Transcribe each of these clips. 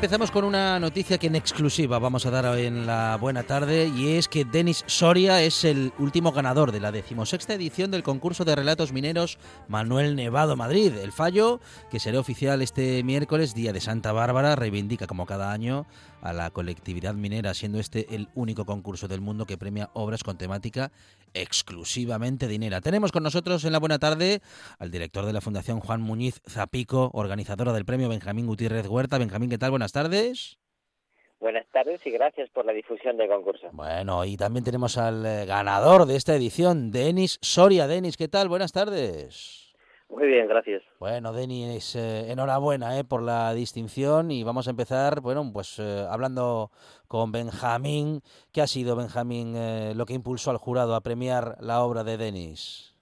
Empezamos con una noticia que en exclusiva vamos a dar hoy en la buena tarde y es que Denis Soria es el último ganador de la decimosexta edición del concurso de relatos mineros Manuel Nevado Madrid. El fallo, que será oficial este miércoles, día de Santa Bárbara, reivindica como cada año a la colectividad minera, siendo este el único concurso del mundo que premia obras con temática exclusivamente dinera. Tenemos con nosotros en la buena tarde al director de la Fundación Juan Muñiz Zapico, organizadora del premio Benjamín Gutiérrez Huerta. Benjamín, ¿qué tal? Buenas tardes. Buenas tardes y gracias por la difusión del concurso. Bueno, y también tenemos al eh, ganador de esta edición, Denis Soria. Denis, ¿qué tal? Buenas tardes. Muy bien, gracias. Bueno, Denis, eh, enhorabuena eh, por la distinción y vamos a empezar, bueno, pues eh, hablando con Benjamín. ¿Qué ha sido, Benjamín, eh, lo que impulsó al jurado a premiar la obra de Denis?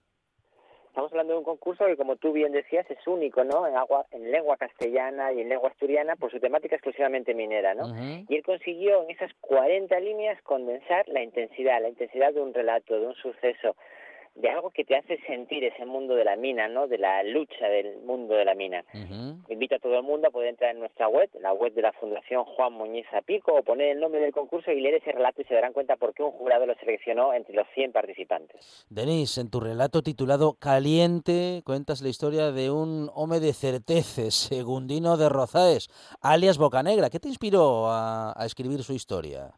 Estamos hablando de un concurso que, como tú bien decías, es único, ¿no? En, agua, en lengua castellana y en lengua asturiana por su temática exclusivamente minera, ¿no? Y él consiguió en esas 40 líneas condensar la intensidad, la intensidad de un relato, de un suceso, de algo que te hace sentir ese mundo de la mina, ¿no? De la lucha del mundo de la mina. Invito a todo el mundo a poder entrar en nuestra web, la web de la Fundación Juan Muñiz Pico, o poner el nombre del concurso y leer ese relato y se darán cuenta por qué un jurado lo seleccionó entre los 100 participantes. Denis, en tu relato titulado Caliente, cuentas la historia de un hombre de certeces, Segundino de Rozaes, alias Bocanegra. ¿Qué te inspiró a escribir su historia?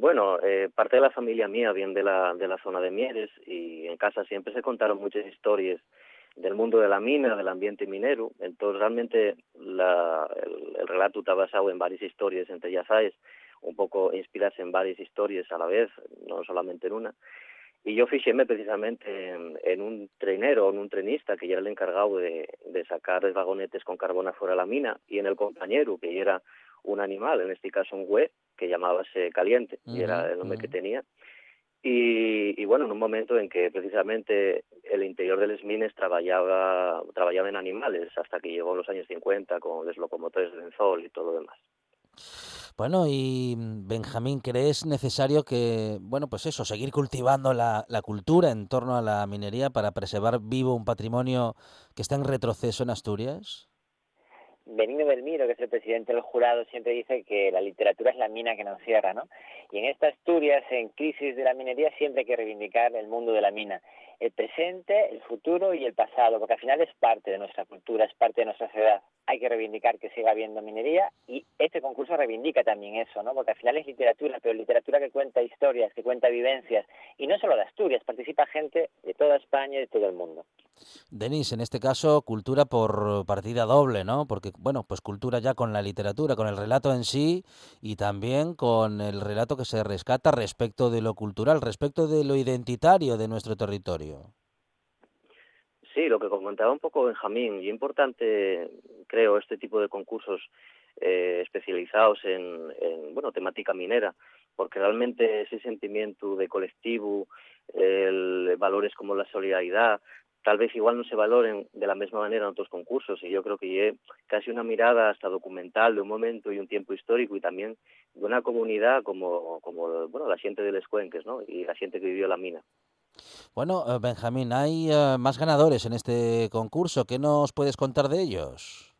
Bueno, eh, parte de la familia mía viene de la, zona de Mieres y en casa siempre se contaron muchas historias del mundo de la mina, del ambiente minero. Entonces, realmente la, el, relato está basado en varias historias, entre ya sabes, un poco inspirarse en varias historias a la vez, no solamente en una. Y yo fijéme precisamente en, un trenero, en un trenista que ya era el encargado de, de sacar los vagonetes con carbón afuera de la mina, y en el compañero, que ya era un animal, en este caso un güey, que llamábase Caliente, y era el nombre que tenía. Y, y, bueno, en un momento en que precisamente el interior de los mines trabajaba, trabajaba en animales, hasta que llegó los años 50 con los locomotores de benzol y todo lo demás. Bueno, y Benjamín, ¿crees necesario que, bueno, pues eso, seguir cultivando la, la cultura en torno a la minería para preservar vivo un patrimonio que está en retroceso en Asturias? Benigno Belmiro, que es el presidente del jurado, siempre dice que la literatura es la mina que nos cierra, ¿no? Y en esta Asturias, en crisis de la minería, siempre hay que reivindicar el mundo de la mina, el presente, el futuro y el pasado, porque al final es parte de nuestra cultura, es parte de nuestra sociedad. Hay que reivindicar que siga habiendo minería y este concurso reivindica también eso, ¿no? Porque al final es literatura, pero literatura que cuenta historias, que cuenta vivencias, y no solo de Asturias, participa gente de toda España y de todo el mundo. Denis, en este caso, cultura por partida doble, ¿no? Porque, bueno, pues cultura ya con la literatura, con el relato en sí y también con el relato que se rescata respecto de lo cultural, respecto de lo identitario de nuestro territorio. Sí, lo que comentaba un poco Benjamín, y importante, creo, este tipo de concursos eh, especializados en, en, bueno, temática minera, porque realmente ese sentimiento de colectivo, el, valores como la solidaridad, tal vez igual no se valoren de la misma manera en otros concursos y yo creo que casi una mirada hasta documental de un momento y un tiempo histórico y también de una comunidad como, como bueno, la gente de Les Cuenques ¿no? y la gente que vivió la mina. Bueno, eh, Benjamín, hay uh, más ganadores en este concurso. ¿Qué nos puedes contar de ellos?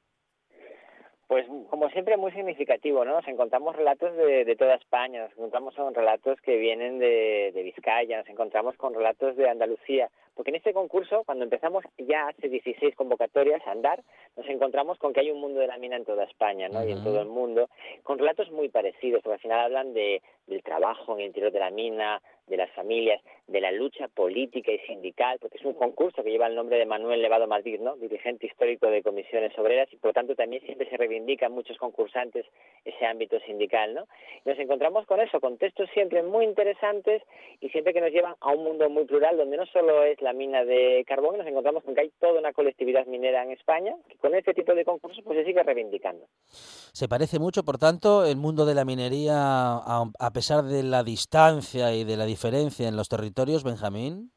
Pues como siempre muy significativo, ¿no? Nos encontramos relatos de, de toda España, nos encontramos con relatos que vienen de, de Vizcaya, nos encontramos con relatos de Andalucía, Porque en este concurso, cuando empezamos ya hace 16 convocatorias a andar, nos encontramos con que hay un mundo de la mina en toda España, ¿no? Y en todo el mundo, con relatos muy parecidos, porque al final hablan de, del trabajo en el interior de la mina, de las familias, de la lucha política y sindical, porque es un concurso que lleva el nombre de Manuel Levado Madrid, ¿no? dirigente histórico de comisiones obreras, y por lo tanto también siempre se reivindican muchos concursantes ese ámbito sindical. ¿no? Y nos encontramos con eso, con textos siempre muy interesantes y siempre que nos llevan a un mundo muy plural, donde no solo es la mina de carbón, nos encontramos con que hay toda una colectividad minera en España, que con este tipo de concursos pues se sigue reivindicando. Se parece mucho, por tanto, el mundo de la minería, a pesar de la distancia y de la diferencia en los territorios, Benjamín?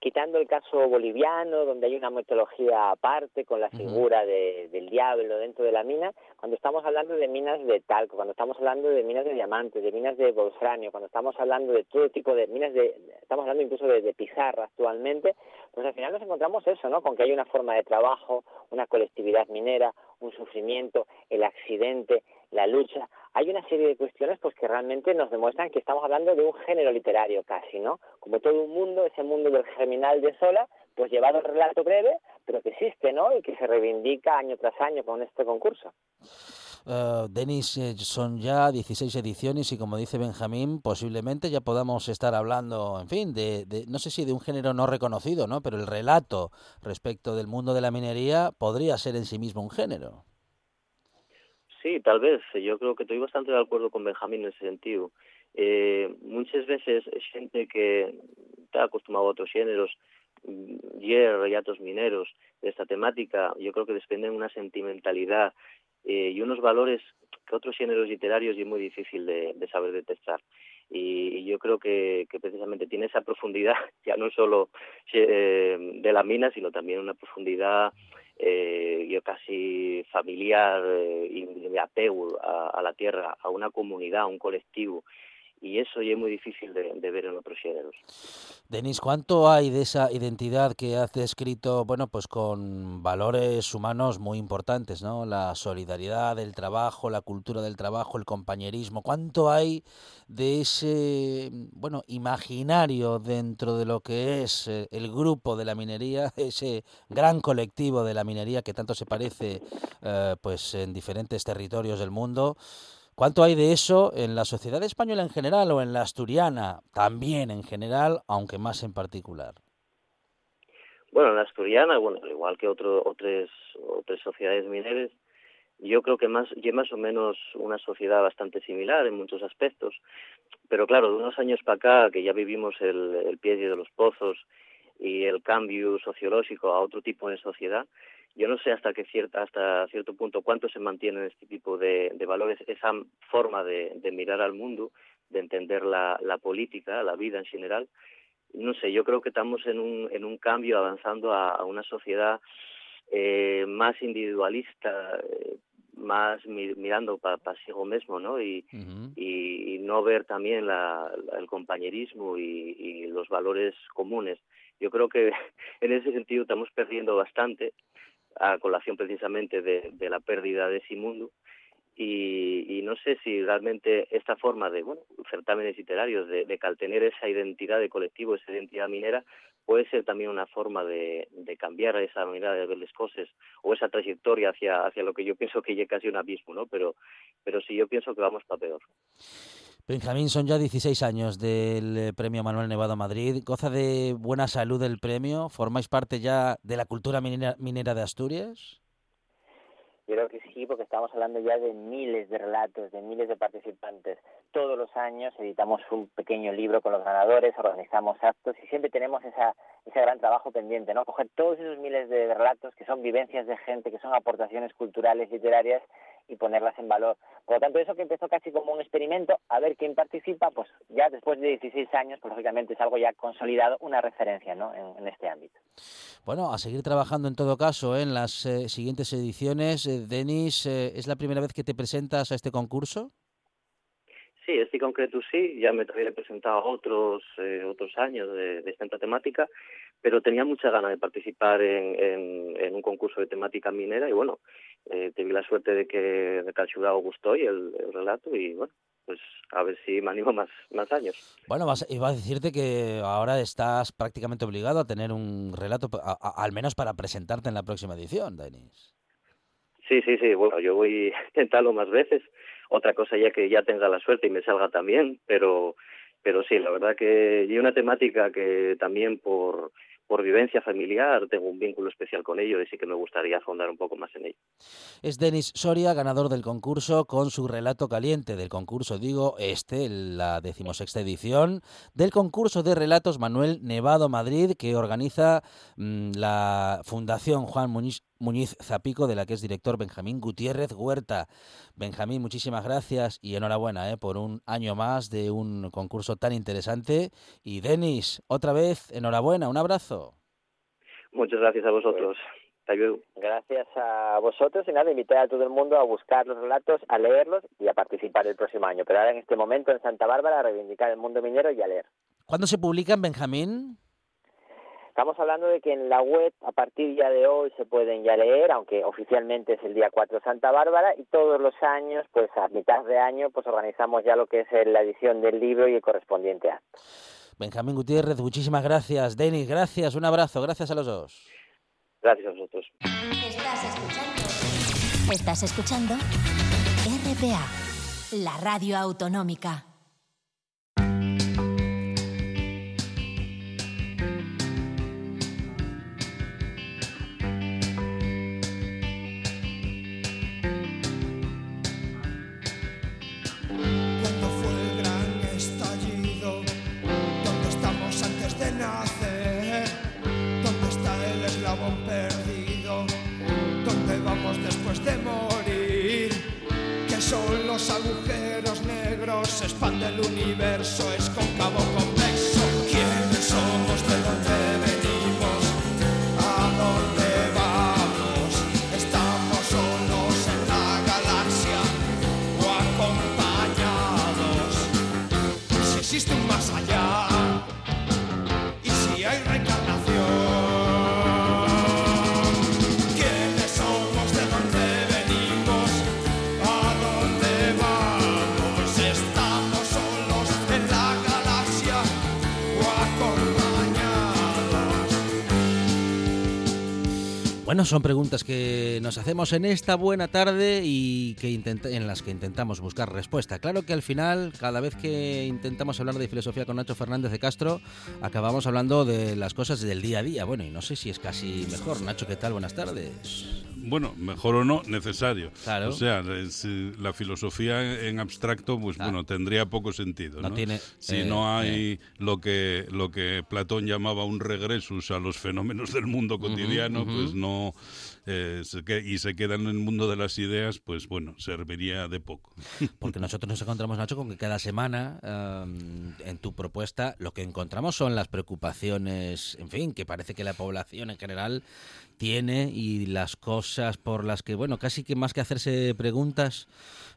Quitando el caso boliviano, donde hay una mitología aparte con la figura del diablo dentro de la mina, cuando estamos hablando de minas de talco, cuando estamos hablando de minas de diamantes, de minas de wolframio, cuando estamos hablando de todo tipo de minas de, estamos hablando incluso de, de pizarra actualmente, pues al final nos encontramos eso, ¿no? Con que hay una forma de trabajo, una colectividad minera, un sufrimiento, el accidente, la lucha, hay una serie de cuestiones pues que realmente nos demuestran que estamos hablando de un género literario casi, ¿no? Como todo un mundo, ese mundo del germinal de Sola, pues llevado al relato breve, pero que existe, ¿no? Y que se reivindica año tras año con este concurso. Uh, Denis, eh, son ya 16 ediciones y como dice Benjamín, posiblemente ya podamos estar hablando, en fin, de, de, no sé si de un género no reconocido, ¿no? Pero el relato respecto del mundo de la minería podría ser en sí mismo un género. Sí, tal vez. Yo creo que estoy bastante de acuerdo con Benjamín en ese sentido. Eh, muchas veces gente que está acostumbrado a otros géneros, mm, hierro y atos mineros, de esta temática, yo creo que desprenden una sentimentalidad eh, y unos valores que otros géneros literarios es muy difícil de, saber detectar. Y, yo creo que, que precisamente tiene esa profundidad, ya no solo eh, de la mina, sino también una profundidad eh, yo casi familiar eh, y de apego a, la tierra, a una comunidad, a un colectivo. Y eso ya es muy difícil de, ver en otros géneros. Denis, ¿cuánto hay de esa identidad que has descrito, bueno, pues con valores humanos muy importantes, ¿no? La solidaridad, el trabajo, la cultura del trabajo, el compañerismo. ¿Cuánto hay de ese, bueno, imaginario dentro de lo que es eh, el grupo de la minería, ese gran colectivo de la minería que tanto se parece, eh, pues, en diferentes territorios del mundo? ¿Cuánto hay de eso en la sociedad española en general o en la asturiana también en general, aunque más en particular? Bueno, en la asturiana, bueno, igual que otras, otras sociedades mineras, yo creo que más, y más o menos una sociedad bastante similar en muchos aspectos, pero claro, de unos años para acá, que ya vivimos el, el pie de los pozos y el cambio sociológico a otro tipo de sociedad, yo no sé hasta qué cierta, hasta cierto punto cuánto se mantiene este tipo de, de valores, esa forma de, de, mirar al mundo, de entender la, la, política, la vida en general. No sé, yo creo que estamos en un, en un cambio avanzando a, a una sociedad eh, más individualista, eh, más mi, mirando para pa sí mismo, ¿no? Y, uh -huh. y, y, no ver también la, la, el compañerismo y, y los valores comunes. Yo creo que en ese sentido estamos perdiendo bastante a colación precisamente de, la pérdida de ese mundo y, y, no sé si realmente esta forma de bueno certámenes literarios de, de tener esa identidad de colectivo esa identidad minera puede ser también una forma de, cambiar esa manera de ver las cosas o esa trayectoria hacia hacia lo que yo pienso que ya casi un abismo no pero pero sí yo pienso que vamos para peor Benjamín, son ya 16 años del eh, Premio Manuel Nevado Madrid. ¿Goza de buena salud el premio? ¿Formáis parte ya de la cultura minera, minera de Asturias? Yo creo que sí, porque estamos hablando ya de miles de relatos, de miles de participantes. Todos los años editamos un pequeño libro con los ganadores, organizamos actos y siempre tenemos esa, ese gran trabajo pendiente, ¿no? Coger todos esos miles de relatos que son vivencias de gente, que son aportaciones culturales, literarias y ponerlas en valor. Por lo tanto, eso que empezó casi como un experimento, a ver quién participa, pues ya después de 16 años, pues lógicamente es algo ya consolidado, una referencia ¿no? en, en este ámbito. Bueno, a seguir trabajando en todo caso ¿eh? en las eh, siguientes ediciones. Eh, Denis, ¿es la primera vez que te presentas a este concurso? Sí, este concreto sí, ya me había presentado otros eh, otros años de, de, esta temática, pero tenía mucha ganas de participar en, en, en un concurso de temática minera y bueno, eh, tuve la suerte de que, de que al jurado gustó y el, el relato y bueno, pues a ver si me animo más, más años. Bueno, iba a decirte que ahora estás prácticamente obligado a tener un relato, al menos para presentarte en la próxima edición, Denis. Sí, sí, sí, bueno, yo voy a intentarlo más veces. Otra cosa ya que ya tenga la suerte y me salga también, pero, pero sí, la verdad que y una temática que también por por vivencia familiar tengo un vínculo especial con ello y sí que me gustaría afondar un poco más en ello. Es Denis Soria, ganador del concurso, con su relato caliente del concurso, digo, este, la decimosexta edición del concurso de relatos Manuel Nevado Madrid, que organiza mm, la Fundación Juan Muñiz Muñiz Zapico, de la que es director Benjamín Gutiérrez Huerta. Benjamín, muchísimas gracias y enhorabuena ¿eh? por un año más de un concurso tan interesante. Y Denis, otra vez, enhorabuena, un abrazo. Muchas gracias a vosotros. Gracias a vosotros y nada, invitar a todo el mundo a buscar los relatos, a leerlos y a participar el próximo año. Pero ahora en este momento en Santa Bárbara a reivindicar el mundo minero y a leer. ¿Cuándo se publican, Benjamín? Estamos hablando de que en la web a partir ya de hoy se pueden ya leer, aunque oficialmente es el día 4 Santa Bárbara y todos los años, pues a mitad de año, pues organizamos ya lo que es la edición del libro y el correspondiente acto. Benjamín Gutiérrez, muchísimas gracias. Denis, gracias, un abrazo, gracias a los dos. Gracias a vosotros. Estás escuchando. Estás escuchando RPA, la radio autonómica. Los agujeros negros se expande el universo, es cóncavo convexo. ¿Quiénes somos? ¿De dónde venimos? ¿A dónde vamos? ¿Estamos solos en la galaxia o acompañados? Si existe un más allá Bueno, son preguntas que nos hacemos en esta buena tarde y que en las que intentamos buscar respuesta. Claro que al final, cada vez que intentamos hablar de filosofía con Nacho Fernández de Castro, acabamos hablando de las cosas del día a día. Bueno, y no sé si es casi mejor. Nacho, ¿qué tal? Buenas tardes bueno, mejor o no, necesario. O sea, la filosofía en abstracto, pues bueno, tendría poco sentido. No, Tiene, si eh, no hay eh. lo que lo que Platón llamaba un regresus a los fenómenos del mundo cotidiano, pues no eh, y se queda en el mundo de las ideas, pues bueno, serviría de poco. Porque nosotros nos encontramos, Nacho, con que cada semana en tu propuesta lo que encontramos son las preocupaciones, en fin, que parece que la población en general tiene y las cosas por las que, bueno, casi que más que hacerse preguntas,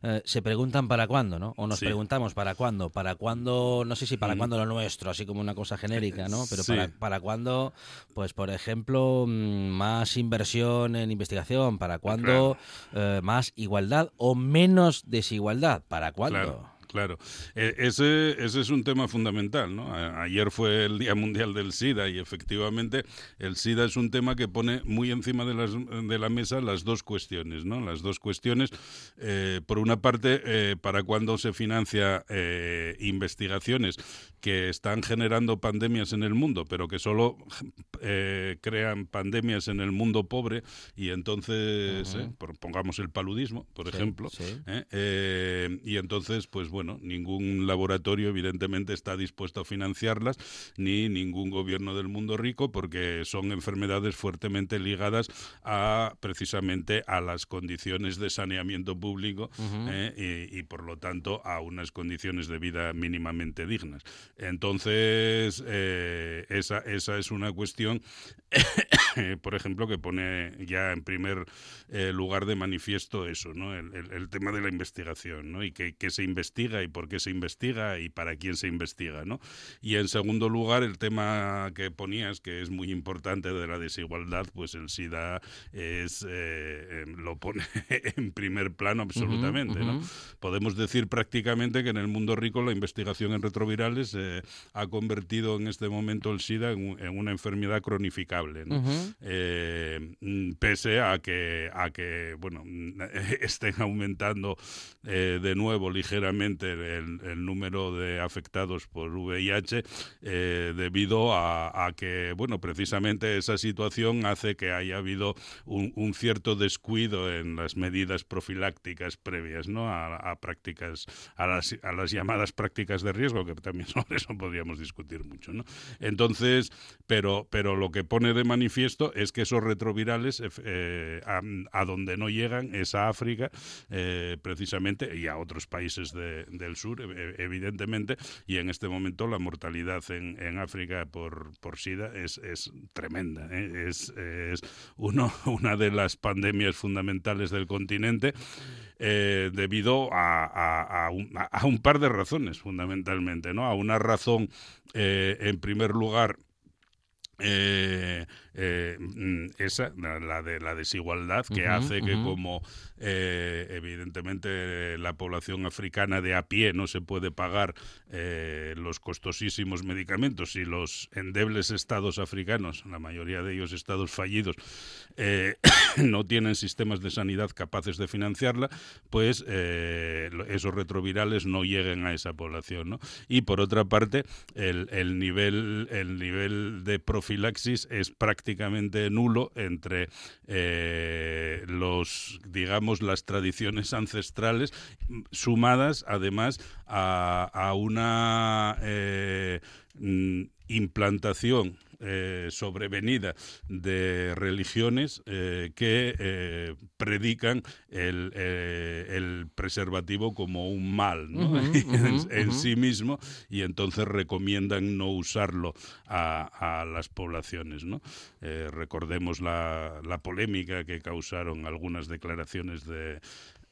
eh, se preguntan para cuándo, ¿no? O nos preguntamos para cuándo, para cuándo, no sé si para mm. cuándo lo nuestro, así como una cosa genérica, ¿no? Pero para, para cuándo, pues por ejemplo, mm, más inversión en investigación, para cuándo eh, más igualdad o menos desigualdad, para cuándo. Claro, e, ese, ese es un tema fundamental. ¿no? ayer fue el Día Mundial del SIDA y efectivamente el SIDA es un tema que pone muy encima de, las, de la mesa las dos cuestiones. ¿no? Las dos cuestiones, eh, por una parte, eh, para cuándo se financia eh, investigaciones que están generando pandemias en el mundo, pero que solo crean pandemias en el mundo pobre y entonces, pongamos el paludismo, por ejemplo, y entonces, pues bueno, ningún laboratorio evidentemente está dispuesto a financiarlas, ni ningún gobierno del mundo rico, porque son enfermedades fuertemente ligadas a precisamente a las condiciones de saneamiento público eh, y, por lo tanto a unas condiciones de vida mínimamente dignas. Entonces, eh, esa, esa es una cuestión Entschuldigung, por ejemplo, que pone ya en primer eh, lugar de manifiesto eso, ¿no? El, tema de la investigación, ¿no? Y qué se investiga y por qué se investiga y para quién se investiga, ¿no? Y en segundo lugar, el tema que ponías, que es muy importante de la desigualdad, pues el SIDA es eh, em, lo pone en primer plano absolutamente, ¿no? Podemos decir prácticamente que en el mundo rico la investigación en retrovirales eh, ha convertido en este momento el SIDA en, una enfermedad cronificable, ¿no? Eh, pese a que, a que bueno, estén aumentando eh, de nuevo ligeramente el, número de afectados por VIH debido a, que, bueno, precisamente esa situación hace que haya habido un, cierto descuido en las medidas profilácticas previas, ¿no? A, prácticas, a las, a las llamadas prácticas de riesgo, que también sobre eso podríamos discutir mucho, ¿no? Entonces, pero, pero lo que pone de manifiesto es que esos retrovirales eh, a, donde no llegan es a África, eh, precisamente, y a otros países del sur, evidentemente, y en este momento la mortalidad en, en África por, por SIDA es, es tremenda, ¿eh? es, es uno, una de las pandemias fundamentales del continente. Eh, debido a, un, par de razones, fundamentalmente, ¿no? A una razón, en primer lugar, eh, eh, mm, esa, la de la desigualdad, que hace que como eh, evidentemente la población africana de a pie no se puede pagar los costosísimos medicamentos y los endebles estados africanos, la mayoría de ellos estados fallidos, no tienen sistemas de sanidad capaces de financiarla, pues esos retrovirales no lleguen a esa población. ¿no? Y por otra parte, el, el, nivel, el nivel de profilaxis es prácticamente nulo entre eh, los, digamos, las tradiciones ancestrales, sumadas además a, una eh, mm, implantación eh, sobrevenida de religiones eh, que eh, predican el, el, preservativo como un mal en, sí mismo y entonces recomiendan no usarlo a, a las poblaciones. ¿no? recordemos la, la polémica que causaron algunas declaraciones de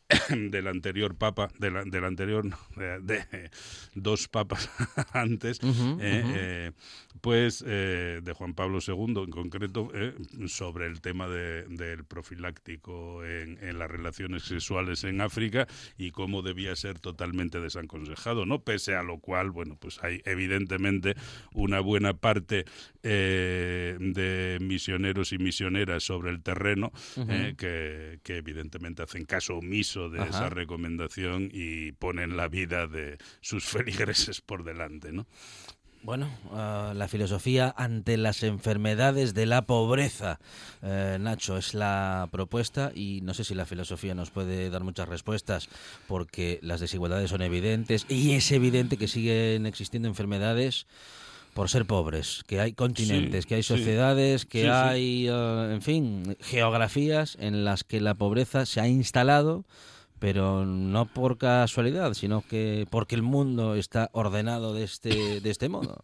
del anterior papa, del anterior, de, dos papas antes, eh, eh, pues eh, de Juan Pablo II en concreto, sobre el tema del profiláctico en, las relaciones sexuales en África y cómo debía ser totalmente desaconsejado, ¿no? Pese a lo cual, bueno, pues hay evidentemente una buena parte de misioneros y misioneras sobre el terreno que, que evidentemente hacen caso omiso de esa recomendación y ponen la vida de sus feligreses por delante, ¿no? Bueno, ah, la filosofía ante las enfermedades de la pobreza, eh, Nacho, es la propuesta y no sé si la filosofía nos puede dar muchas respuestas porque las desigualdades son evidentes y es evidente que siguen existiendo enfermedades por ser pobres, que hay continentes, que hay sociedades, que hay, ah, en fin, geografías en las que la pobreza se ha instalado pero no por casualidad, sino que porque el mundo está ordenado de este, de este modo.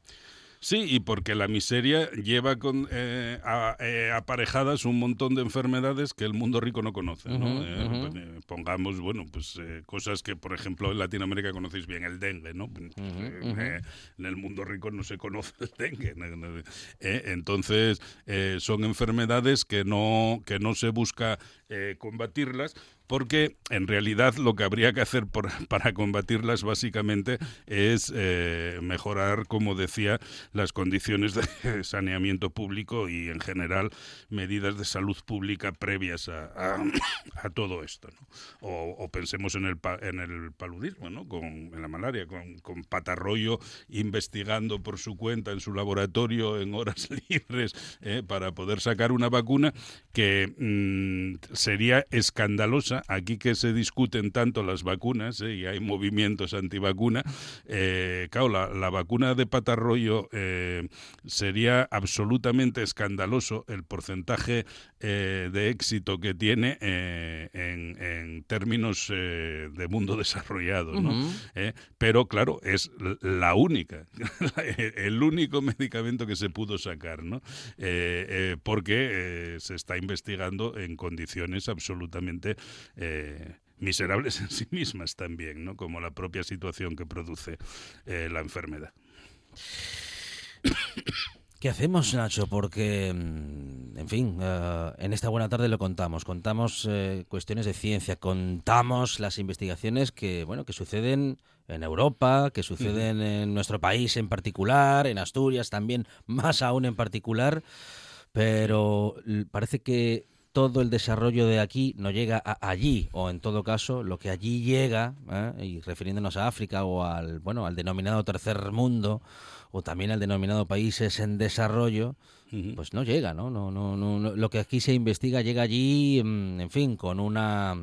Sí, y porque la miseria lleva con, eh, eh, aparejadas un montón de enfermedades que el mundo rico no conoce. Eh, pues, pongamos, bueno, pues cosas que, por ejemplo, en Latinoamérica conocéis bien, el dengue, ¿no? En el mundo rico no se conoce el dengue. entonces, son enfermedades que no, que no se busca combatirlas, porque en realidad lo que habría que hacer para combatirlas básicamente es eh, mejorar, como decía, las condiciones de saneamiento público y en general medidas de salud pública previas a, todo esto. O, pensemos en el, en el paludismo, ¿no? con, en la malaria, con, con Patarroyo investigando por su cuenta en su laboratorio en horas libres eh, para poder sacar una vacuna que mm, sería escandalosa. Aquí que se discuten tanto las vacunas ¿eh? y hay movimientos antivacuna, eh, claro, la, vacuna de patarroyo eh, sería absolutamente escandaloso el porcentaje eh, de éxito que tiene en, términos de mundo desarrollado, ¿no? pero claro, es la única, el único medicamento que se pudo sacar, ¿no? porque se está investigando en condiciones absolutamente eh, miserables en sí mismas también, ¿no? como la propia situación que produce eh, la enfermedad. ¿Qué hacemos, Nacho? Porque, mm, en fin, eh, en esta buena tarde lo contamos. Contamos cuestiones de ciencia, contamos las investigaciones que, bueno, que suceden en Europa, que suceden en nuestro país en particular, en Asturias también, más aún en particular pero parece que todo el desarrollo de aquí no llega a allí, o en todo caso, lo que allí llega, ¿eh? y refiriéndonos a África o al, bueno, al denominado tercer mundo, o también al denominado países en desarrollo, pues no llega, ¿no? No, no, no, Lo que aquí se investiga llega allí, mm, en fin, con una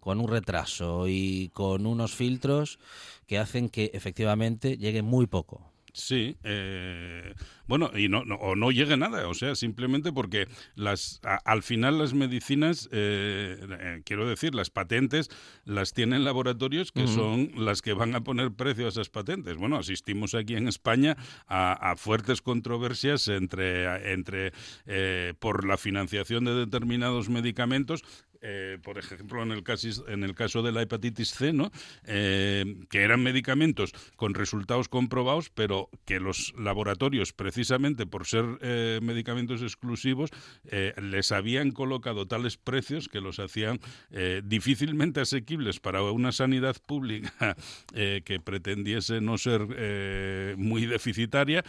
con un retraso y con unos filtros que hacen que efectivamente llegue muy poco. Sí, eh, bueno, y no, o no llegue nada, o sea, simplemente porque las al final las medicinas, eh, eh, quiero decir, las patentes las tienen laboratorios que son las que van a poner precio a esas patentes. Bueno, asistimos aquí en España a, fuertes controversias entre, entre por la financiación de determinados medicamentos eh, por ejemplo, en el, caso, en el caso de la hepatitis C, ¿no? Eh, que eran medicamentos con resultados comprobados, pero que los laboratorios, precisamente por ser eh, medicamentos exclusivos, les habían colocado tales precios que los hacían difícilmente asequibles para una sanidad pública que pretendiese no ser muy deficitaria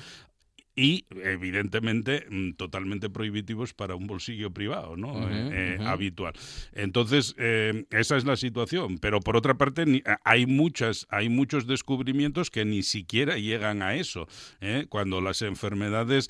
y evidentemente mm, totalmente prohibitivos para un bolsillo privado no eh, eh, habitual. Entonces eh, esa es la situación. Pero por otra parte hay muchas hay muchos descubrimientos que ni siquiera llegan a eso cuando las enfermedades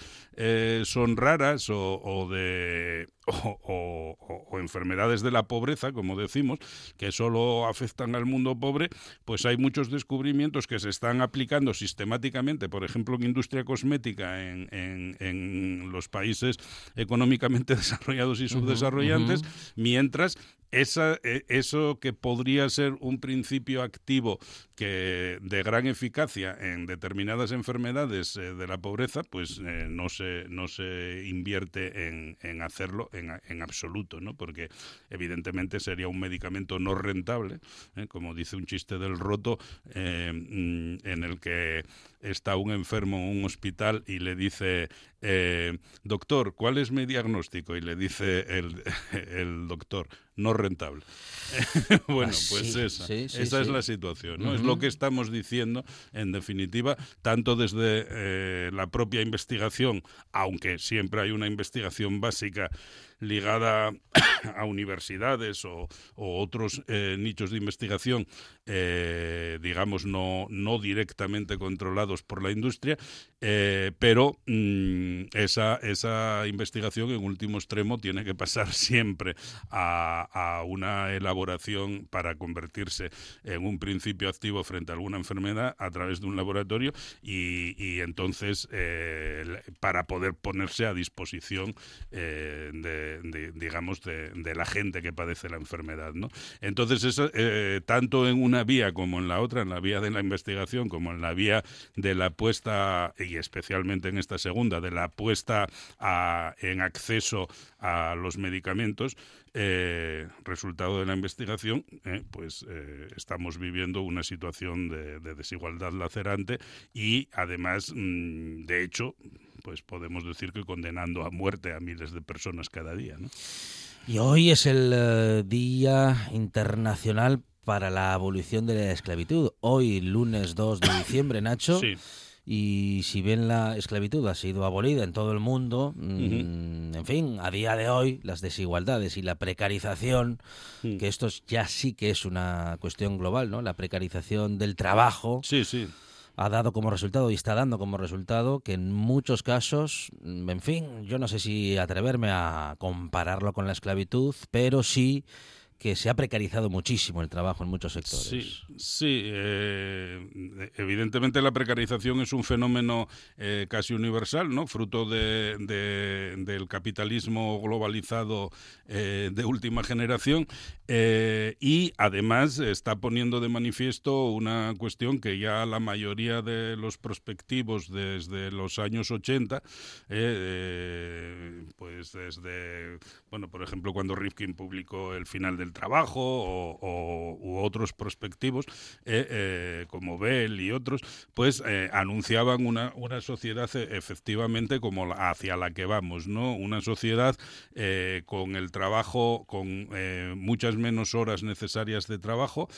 son raras o de o, enfermedades de la pobreza, como decimos, que solo afectan al mundo pobre, pues hay muchos descubrimientos que se están aplicando sistemáticamente, por ejemplo, en industria cosmética en, en, los países económicamente desarrollados y subdesarrollantes, mientras esa, e, eso que podría ser un principio activo que de gran eficacia en determinadas enfermedades eh, de la pobreza, pues eh, no se no se invierte en, en hacerlo en, en, absoluto, ¿no? Porque evidentemente sería un medicamento no rentable, ¿eh? como dice un chiste del roto, mm, en el que está un enfermo en un hospital y le dice, eh, doctor, ¿cuál es mi diagnóstico? Y le dice el, el doctor, no rentable. bueno, ah, pues esa, esa es la situación, ¿no? Es lo que estamos diciendo, en definitiva, tanto desde eh, la propia investigación, aunque siempre hay una investigación básica ligada a universidades o, otros eh, nichos de investigación, eh, digamos, no, no directamente controlados por la industria, eh, pero mm, esa, esa investigación en último extremo tiene que pasar siempre a, a, una elaboración para convertirse en un principio activo frente a alguna enfermedad a través de un laboratorio y, y entonces para poder ponerse a disposición de digamos, de, la gente que padece la enfermedad, ¿no? Entonces, eso, eh, tanto en una vía como en la otra, en la vía de la investigación como en la vía de la puesta, y especialmente en esta segunda, de la puesta en acceso a los medicamentos, eh, resultado de la investigación, eh, pues estamos viviendo una situación de, desigualdad lacerante y además, mm, de hecho, pues podemos decir que condenando a muerte a miles de personas cada día. ¿no? Y hoy es el eh, Día Internacional para la Abolición de la Esclavitud. Hoy, lunes 2 de diciembre, Nacho. Sí. Y si bien la esclavitud ha sido abolida en todo el mundo, mm, en fin, a día de hoy las desigualdades y la precarización, mm. que esto ya sí que es una cuestión global, ¿no? La precarización del trabajo. Sí, sí ha dado como resultado y está dando como resultado que en muchos casos, en fin, yo no sé si atreverme a compararlo con la esclavitud, pero sí que se ha precarizado muchísimo el trabajo en muchos sectores. Sí, eh, evidentemente la precarización es un fenómeno eh, casi universal, ¿no? Fruto de, del capitalismo globalizado eh, de última generación y además está poniendo de manifiesto una cuestión que ya la mayoría de los prospectivos desde los años 80, pues desde, bueno, por ejemplo, cuando Rifkin publicó El final trabajo o, u otros prospectivos, eh, eh, como Bell y otros, pues eh, anunciaban una, una sociedad efectivamente como hacia la que vamos, ¿no? Una sociedad con el trabajo, con muchas menos horas necesarias de trabajo,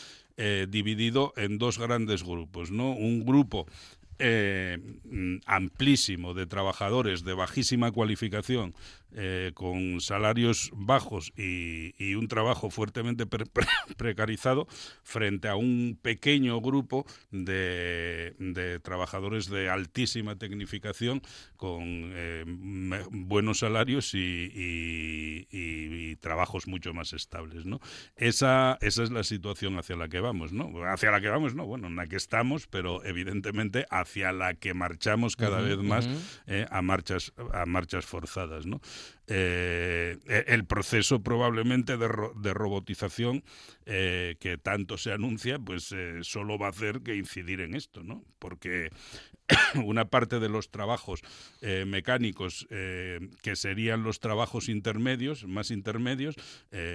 dividido en dos grandes grupos, ¿no? Un grupo amplísimo de trabajadores de bajísima cualificación eh, con salarios bajos y, un trabajo fuertemente precarizado frente a un pequeño grupo de, trabajadores de altísima tecnificación con eh, buenos salarios y, trabajos mucho más estables. ¿no? Esa, esa es la situación hacia la que vamos. ¿no? Hacia la que vamos, no, bueno, en la que estamos, pero evidentemente hacia la que marchamos cada vez más eh, a, marchas, a marchas forzadas. ¿no? Eh, e, el proceso probablemente de, robotización eh, que tanto se anuncia, pues eh, solo va a hacer que incidir en esto, ¿no? Porque una parte de los trabajos mecánicos que serían los trabajos intermedios, más intermedios,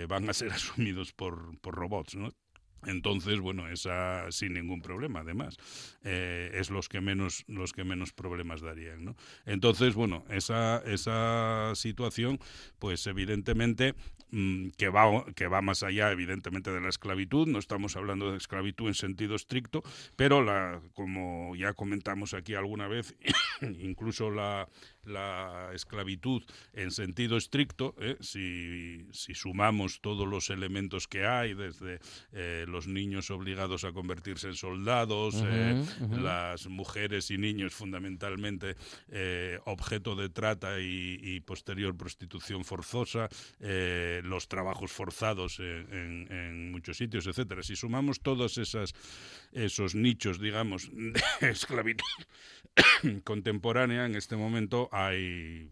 van a ser asumidos por, por robots, ¿no? Entonces, bueno, esa sin ningún problema, además, eh, es los que menos los que menos problemas darían, ¿no? Entonces, bueno, esa esa situación, pues evidentemente que va que va más allá, evidentemente, de la esclavitud. No estamos hablando de esclavitud en sentido estricto, pero la, como ya comentamos aquí alguna vez, incluso la la esclavitud en sentido estricto, ¿eh? si, si, sumamos todos los elementos que hay, desde eh, los niños obligados a convertirse en soldados, eh, las mujeres y niños fundamentalmente objeto de trata y, posterior prostitución forzosa, los trabajos forzados en, en, muchos sitios, etcétera. Si sumamos todos esas, esos nichos, digamos, de esclavitud contemporánea, en este momento hay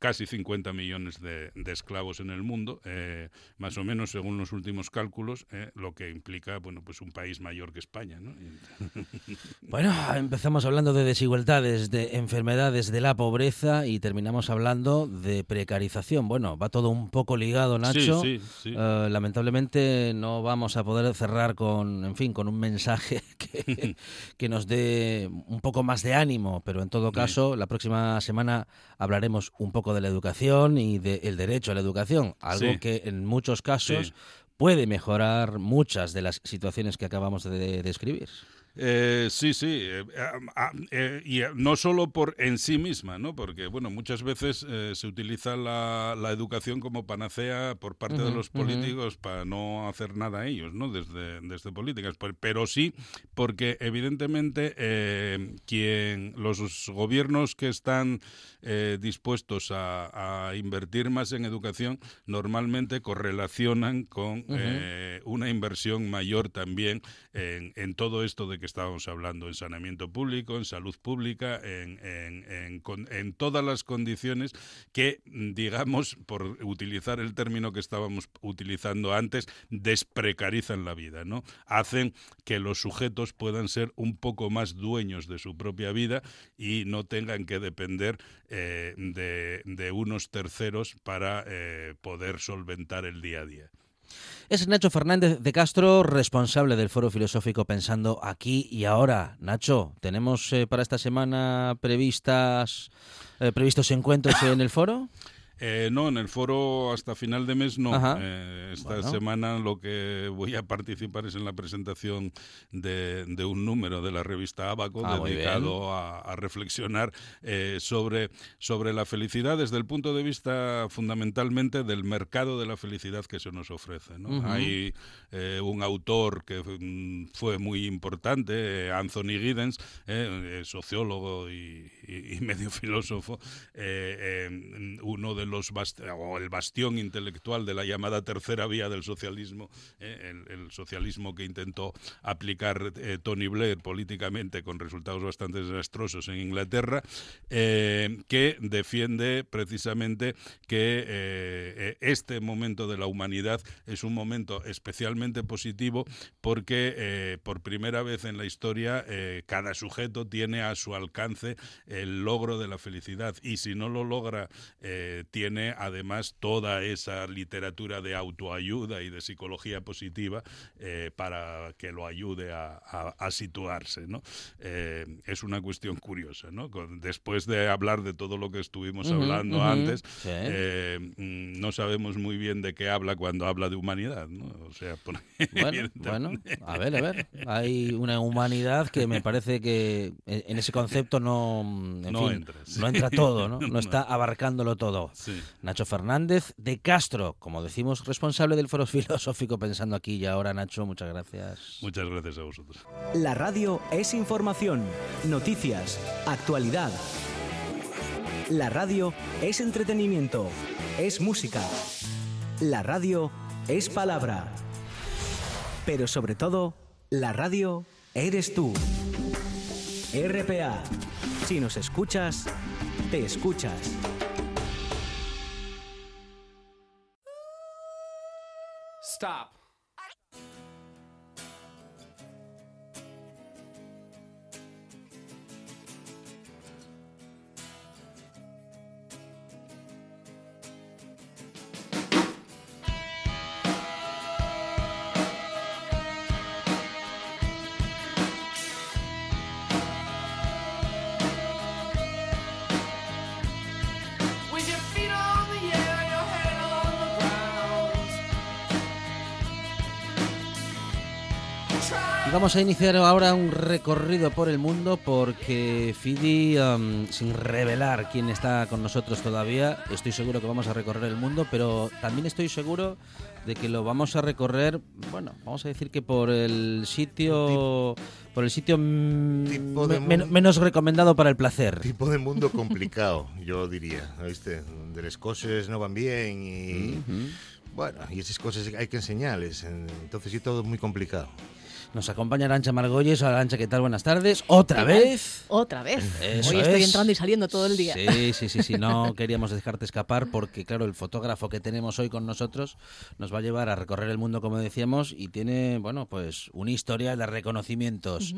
casi 50 millones de, esclavos en el mundo, eh, más o menos según los últimos cálculos, eh, lo que implica bueno pues un país mayor que España. ¿no? bueno, empezamos hablando de desigualdades, de enfermedades, de la pobreza y terminamos hablando de precarización. Bueno, va todo un poco ligado, Nacho. Sí, sí, eh, lamentablemente no vamos a poder cerrar con, en fin, con un mensaje que, que nos dé un poco más de ánimo, pero en todo caso, la próxima semana hablaremos un poco de la educación y del derecho a la educación, algo que en muchos casos puede mejorar muchas de las situaciones que acabamos de describir. Eh, sí, sí, eh, eh, y no solo por en sí misma, ¿no? Porque, bueno, muchas veces se utiliza la, educación como panacea por parte de los políticos para no hacer nada a ellos, ¿no? Desde, desde políticas, pero sí porque evidentemente quien los gobiernos que están dispuestos a, invertir más en educación normalmente correlacionan con una inversión mayor también en, en todo esto de que estábamos hablando, en saneamiento público, en salud pública, en, en, en, todas las condiciones que, digamos, por utilizar el término que estábamos utilizando antes, desprecarizan la vida, ¿no? Hacen que los sujetos puedan ser un poco más dueños de su propia vida y no tengan que depender eh, de, de, unos terceros para eh, poder solventar el día a día. Es Nacho Fernández de Castro, responsable del Foro Filosófico Pensando aquí y ahora. Nacho, ¿tenemos eh, para esta semana previstas, eh, previstos encuentros en el foro? Eh, no, en el foro hasta final de mes no. Eh, esta semana lo que voy a participar es en la presentación de, un número de la revista Abaco ah, dedicado a, reflexionar eh, sobre, sobre la felicidad desde el punto de vista fundamentalmente del mercado de la felicidad que se nos ofrece. Hay un autor que fue muy importante, Anthony Giddens, sociólogo y, y, medio filósofo, uno de el bastión intelectual de la llamada tercera vía del socialismo, el, el, socialismo que intentó aplicar Tony Blair políticamente con resultados bastante desastrosos en Inglaterra, que defiende precisamente que este momento de la humanidad es un momento especialmente positivo porque eh, por primera vez en la historia eh, cada sujeto tiene a su alcance el logro de la felicidad y si no lo logra eh, tiene además toda esa literatura de autoayuda y de psicología positiva para que lo ayude a, situarse. ¿no? es una cuestión curiosa. ¿no? Después de hablar de todo lo que estuvimos hablando antes, mm, no sabemos muy bien de qué habla cuando habla de humanidad. ¿no? O sea, bueno, a ver, a ver. Hay una humanidad que me parece que en ese concepto no, no, entra, todo, ¿no? No está abarcándolo todo. Nacho Fernández de Castro, como decimos, responsable del foro filosófico pensando aquí y ahora, Nacho, muchas gracias. Muchas gracias a vosotros. La radio es información, noticias, actualidad. La radio es entretenimiento, es música. La radio es palabra. Pero sobre todo, la radio eres tú. RPA. Si nos escuchas, te escuchas. Stop. Vamos a iniciar ahora un recorrido por el mundo porque Fidi, sin revelar quién está con nosotros todavía, estoy seguro que vamos a recorrer el mundo, pero también estoy seguro de que lo vamos a recorrer, bueno, vamos a decir que por el sitio por el sitio menos recomendado para el placer. Tipo de mundo complicado, yo diría, ¿viste? Donde las cosas no van bien y bueno, y esas cosas hay que enseñarles, entonces sí todo muy complicado. Nos acompaña Arancha Margolles. Arancha, ¿qué tal? Buenas tardes. ¿Otra vez? Otra vez. Hoy estoy entrando y saliendo todo el día. Sí, sí, sí, sí. No queríamos dejarte escapar porque, claro, el fotógrafo que tenemos hoy con nosotros nos va a llevar a recorrer el mundo, como decíamos, y tiene, bueno, pues una historia de reconocimientos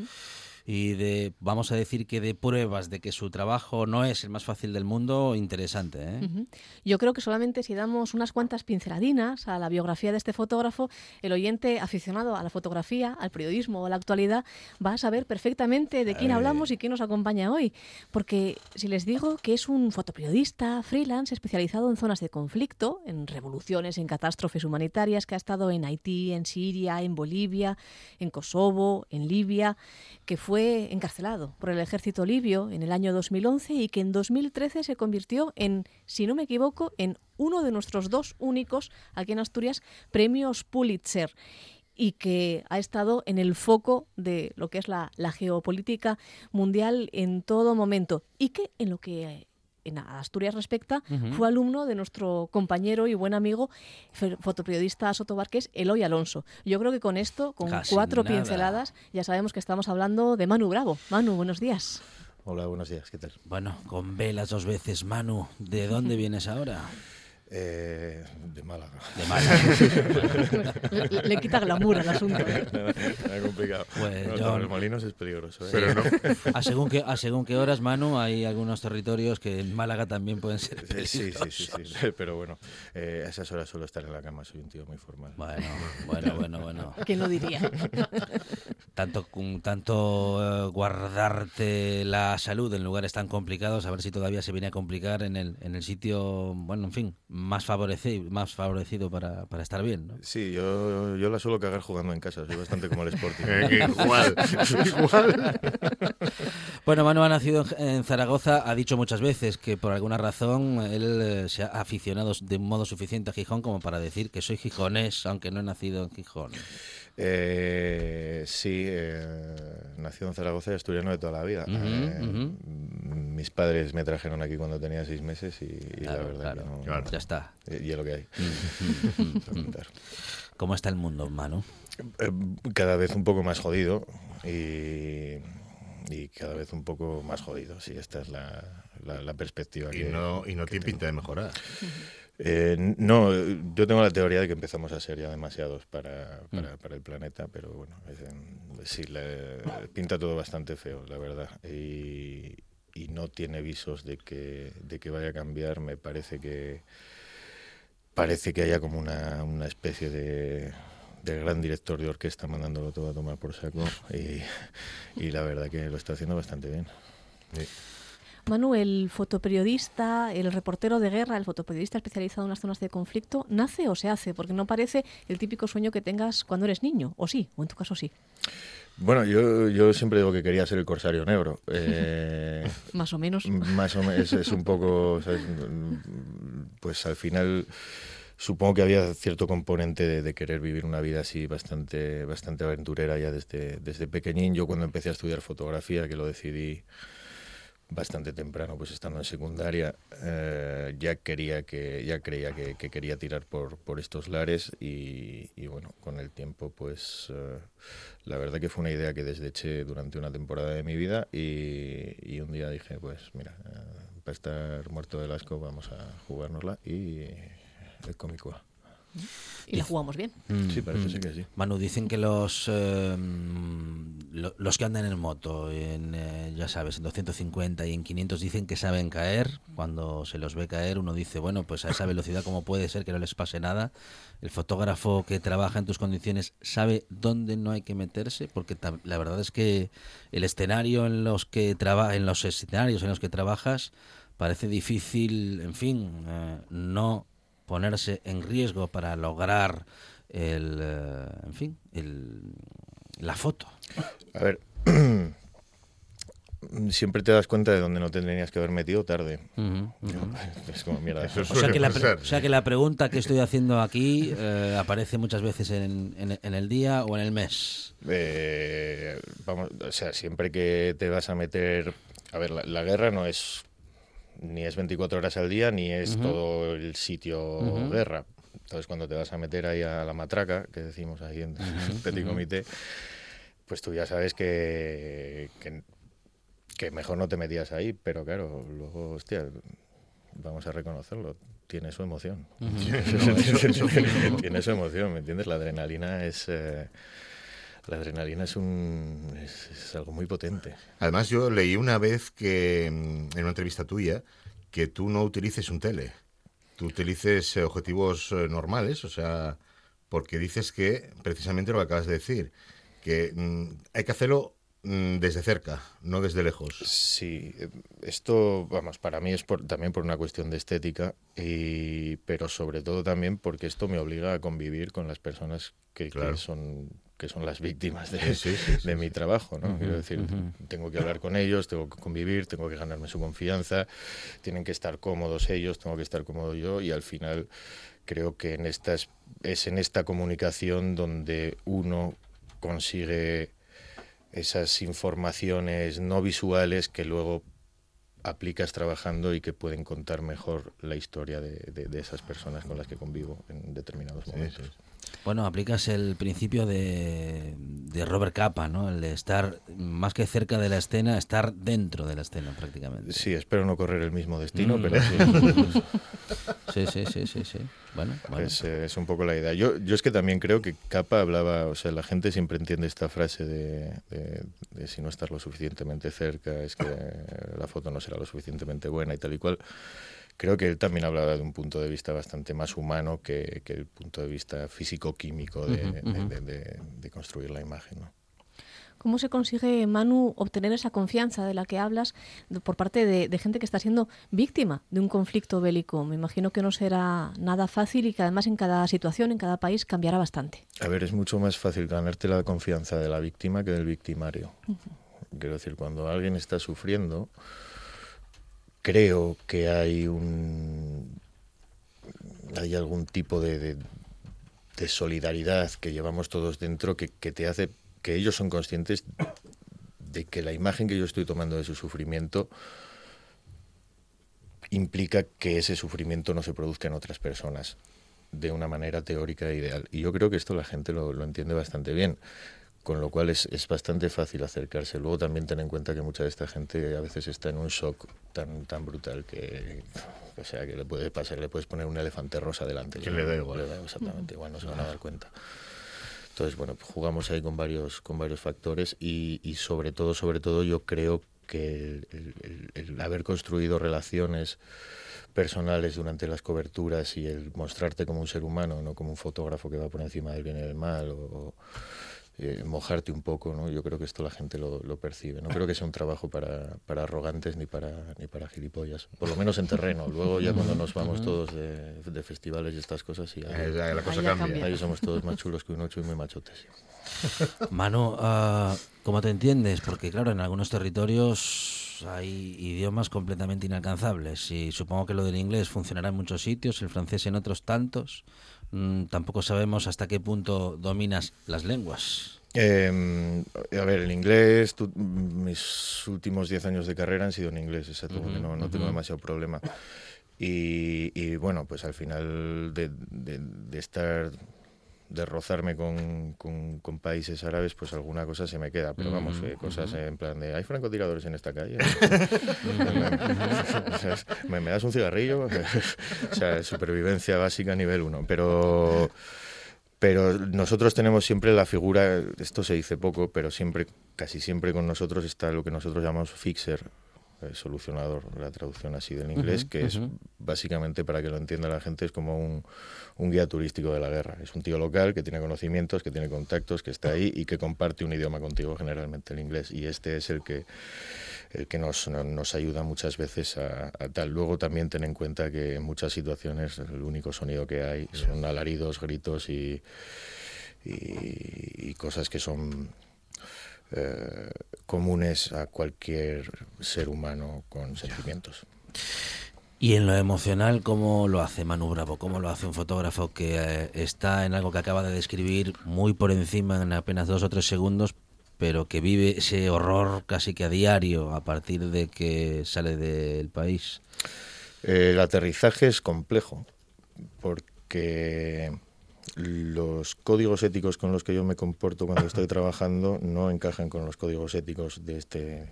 y de, vamos a decir que de pruebas de que su trabajo no es el más fácil del mundo, interesante. ¿eh? Yo creo que solamente si damos unas cuantas pinceladinas a la biografía de este fotógrafo, el oyente aficionado a la fotografía, al periodismo o a la actualidad va a saber perfectamente de quién hablamos y quién nos acompaña hoy. Porque si les digo que es un fotoperiodista freelance especializado en zonas de conflicto, en revoluciones, en catástrofes humanitarias, que ha estado en Haití, en Siria, en Bolivia, en Kosovo, en Libia, que fue fue encarcelado por el ejército libio en el año 2011 y que en 2013 se convirtió en, si no me equivoco, en uno de nuestros dos únicos, aquí en Asturias, premios Pulitzer y que ha estado en el foco de lo que es la, la geopolítica mundial en todo momento. Y que en lo que en Asturias respecta, fue alumno de nuestro compañero y buen amigo fotoperiodista Soto Barques, Eloy Alonso. Yo creo que con esto, con cuatro pinceladas, ya sabemos que estamos hablando de Manu Bravo. Manu, buenos días. Hola, buenos días, ¿qué tal? Bueno, con velas dos veces, Manu, ¿de dónde vienes ahora? Eh, de Málaga. De Málaga. le, le, quita glamour al asunto. ¿eh? es complicado. Pues Los molinos es peligroso. ¿eh? Pero no. a, según que, a según qué horas, Manu, hay algunos territorios que en Málaga también pueden ser peligrosos. Sí, sí, sí, sí, Pero bueno, eh, a esas horas suelo estar en la cama. Soy un tío muy formal. Bueno, bueno, bueno, bueno. ¿Quién no diría? tanto tanto guardarte la salud en lugares tan complicados, a ver si todavía se viene a complicar en el, en el sitio, bueno, en fin, más favorecido, más favorecido para, para estar bien. ¿no? Sí, yo, yo la suelo cagar jugando en casa, soy bastante como el Sporting. igual, igual. bueno, Manu ha nacido en Zaragoza, ha dicho muchas veces que por alguna razón él eh, se ha aficionado de un modo suficiente a Gijón como para decir que soy gijonés, aunque no he nacido en Gijón. Eh, sí, eh, nacido en Zaragoza y asturiano de toda la vida. Eh, mis padres me trajeron aquí cuando tenía seis meses y, la verdad que no, ya está. Y, es lo que hay. ¿Cómo está el mundo, Manu? Eh, cada vez un poco más jodido y, cada vez un poco más jodido. Sí, esta es la, la, perspectiva. Y no, y no tiene pinta de mejorar. Eh, no, yo tengo la teoría de que empezamos a ser ya demasiados para, para, mm. el planeta, pero bueno, sí, le, pinta todo bastante feo, la verdad. Y, y, no tiene visos de que, de que vaya a cambiar. Me parece que parece que haya como una, una especie de, de gran director de orquesta mandándolo todo a tomar por saco y, y la verdad que lo está haciendo bastante bien. Sí. Manu, el fotoperiodista, el reportero de guerra, el fotoperiodista especializado en las zonas de conflicto, ¿nace o se hace? Porque no parece el típico sueño que tengas cuando eres niño, o sí, o en tu caso sí. Bueno, yo, yo siempre digo que quería ser el corsario negro. Eh, más o menos. Más o menos, es, un poco, pues al final supongo que había cierto componente de, de, querer vivir una vida así bastante, bastante aventurera ya desde, desde pequeñín. Yo cuando empecé a estudiar fotografía, que lo decidí bastante temprano, pues estando en secundaria, eh, ya quería que, ya creía que, quería tirar por, por estos lares y, bueno, con el tiempo, pues eh, la verdad que fue una idea que desdeché durante una temporada de mi vida y, un día dije, pues mira, eh, para estar muerto de asco vamos a jugárnosla y el cómico. Y la jugamos bien. Mm, sí, parece mm. que sí. Manu, dicen que los eh, los que andan en moto, en, eh, ya sabes, en 250 y en 500 dicen que saben caer. Cuando se los ve caer, uno dice, bueno, pues a esa velocidad, ¿cómo puede ser que no les pase nada? El fotógrafo que trabaja en tus condiciones sabe dónde no hay que meterse, porque la verdad es que el escenario en los que traba en los escenarios en los que trabajas parece difícil, en fin, eh, no ponerse en riesgo para lograr el, eh, en fin, el, la foto. A ver, siempre te das cuenta de dónde no te tenías que haber metido tarde. Es como mierda. o, sea que la o sea que la pregunta que estoy haciendo aquí eh, aparece muchas veces en, en, el día o en el mes. Eh, vamos, o sea, siempre que te vas a meter... A ver, la guerra no es ni es 24 horas al día, ni es todo el sitio guerra. Entonces, cuando te vas a meter ahí a la matraca, que decimos ahí en el Petit Comité, pues tú ya sabes que, que, mejor no te metías ahí, pero claro, luego, hostia, vamos a reconocerlo, tiene su emoción. tiene su emoción, ¿me entiendes? La adrenalina es... Eh, la adrenalina es, un, es, algo muy potente. Además, yo leí una vez que, mm, en una entrevista tuya, que tú no utilices un tele. Tú utilices eh, objetivos eh, normales, o sea, porque dices que, precisamente lo que acabas de decir, que mm, hay que hacerlo mm, desde cerca, no desde lejos. Sí, esto, vamos, para mí es también por una cuestión de estética, y, pero sobre todo también porque esto me obliga a convivir con las personas que, que son que son las víctimas de, mi trabajo, ¿no? Quiero decir, tengo que hablar con ellos, tengo que convivir, tengo que ganarme su confianza, tienen que estar cómodos ellos, tengo que estar cómodo yo y al final creo que en estas, es en esta comunicación donde uno consigue esas informaciones no visuales que luego aplicas trabajando y que pueden contar mejor la historia de, esas personas con las que convivo en determinados momentos. Bueno, aplicas el principio de, de, Robert Capa, ¿no? El de estar más que cerca de la escena, estar dentro de la escena prácticamente. Sí, espero no correr el mismo destino, mm. pero sí. sí, sí, sí, sí, Bueno, Es, eh, es, un poco la idea. Yo, yo es que también creo que Capa hablaba, o sea, la gente siempre entiende esta frase de, de si no estás lo suficientemente cerca, es que la foto no será lo suficientemente buena y tal y cual creo que él también hablaba de un punto de vista bastante más humano que, el punto de vista físico-químico de, construir la imagen. ¿Cómo se consigue, Manu, obtener esa confianza de la que hablas por parte de, gente que está siendo víctima de un conflicto bélico? Me imagino que no será nada fácil y que además en cada situación, en cada país, cambiará bastante. A ver, es mucho más fácil ganarte la confianza de la víctima que del victimario. Quiero decir, cuando alguien está sufriendo, creo que hay un hay algún tipo de, solidaridad que llevamos todos dentro que, te hace que ellos son conscientes de que la imagen que yo estoy tomando de su sufrimiento implica que ese sufrimiento no se produzca en otras personas de una manera teórica e ideal. Y yo creo que esto la gente lo entiende bastante bien con lo cual es, es, bastante fácil acercarse. Luego también ten en cuenta que mucha de esta gente a veces está en un shock tan tan brutal que, o sea, que le puede pasar, le puedes poner un elefante rosa delante. Que le da igual. Le da exactamente igual, no se van a dar cuenta. Entonces, bueno, jugamos ahí con varios, con varios factores y, y sobre todo, sobre todo yo creo que el, el, el, haber construido relaciones personales durante las coberturas y el mostrarte como un ser humano, no como un fotógrafo que va por encima del bien y del mal o, eh, mojarte un poco, ¿no? Yo creo que esto la gente lo, lo, percibe. No creo que sea un trabajo para, para arrogantes ni para, ni para gilipollas, por lo menos en terreno. Luego ya cuando nos vamos todos de, de festivales y estas cosas, y ahí, la, la cosa ahí cambia. Ahí somos todos más chulos que un ocho y muy machotes. Manu, uh, ¿cómo te entiendes? Porque claro, en algunos territorios hay idiomas completamente inalcanzables y supongo que lo del inglés funcionará en muchos sitios, el francés en otros tantos. Mm, tampoco sabemos hasta qué punto dominas las lenguas. Eh, a ver, el inglés, tu, mis últimos 10 años de carrera han sido en inglés, exacto, uh -huh, no, no uh -huh. tengo demasiado problema. Y, y, bueno, pues al final de, de, de estar de rozarme con, con, con, países árabes, pues alguna cosa se me queda. Pero vamos, eh, cosas en plan de, ¿hay francotiradores en esta calle? ¿Me, ¿Me, das un cigarrillo? o sea, supervivencia básica nivel 1. Pero, pero nosotros tenemos siempre la figura, esto se dice poco, pero siempre, casi siempre con nosotros está lo que nosotros llamamos fixer, solucionador, la traducción así del inglés, uh -huh, que uh -huh. es básicamente, para que lo entienda la gente, es como un, un, guía turístico de la guerra. Es un tío local que tiene conocimientos, que tiene contactos, que está ahí y que comparte un idioma contigo, generalmente el inglés. Y este es el que, el que nos, nos ayuda muchas veces a, a, tal. Luego también ten en cuenta que en muchas situaciones el único sonido que hay son alaridos, gritos y, y, y cosas que son eh, comunes a cualquier ser humano con sentimientos. Y en lo emocional, ¿cómo lo hace Manu Bravo? ¿Cómo lo hace un fotógrafo que eh, está en algo que acaba de describir muy por encima en apenas dos o tres segundos, pero que vive ese horror casi que a diario a partir de que sale del país? El aterrizaje es complejo, porque los códigos éticos con los que yo me comporto cuando estoy trabajando no encajan con los códigos éticos de este,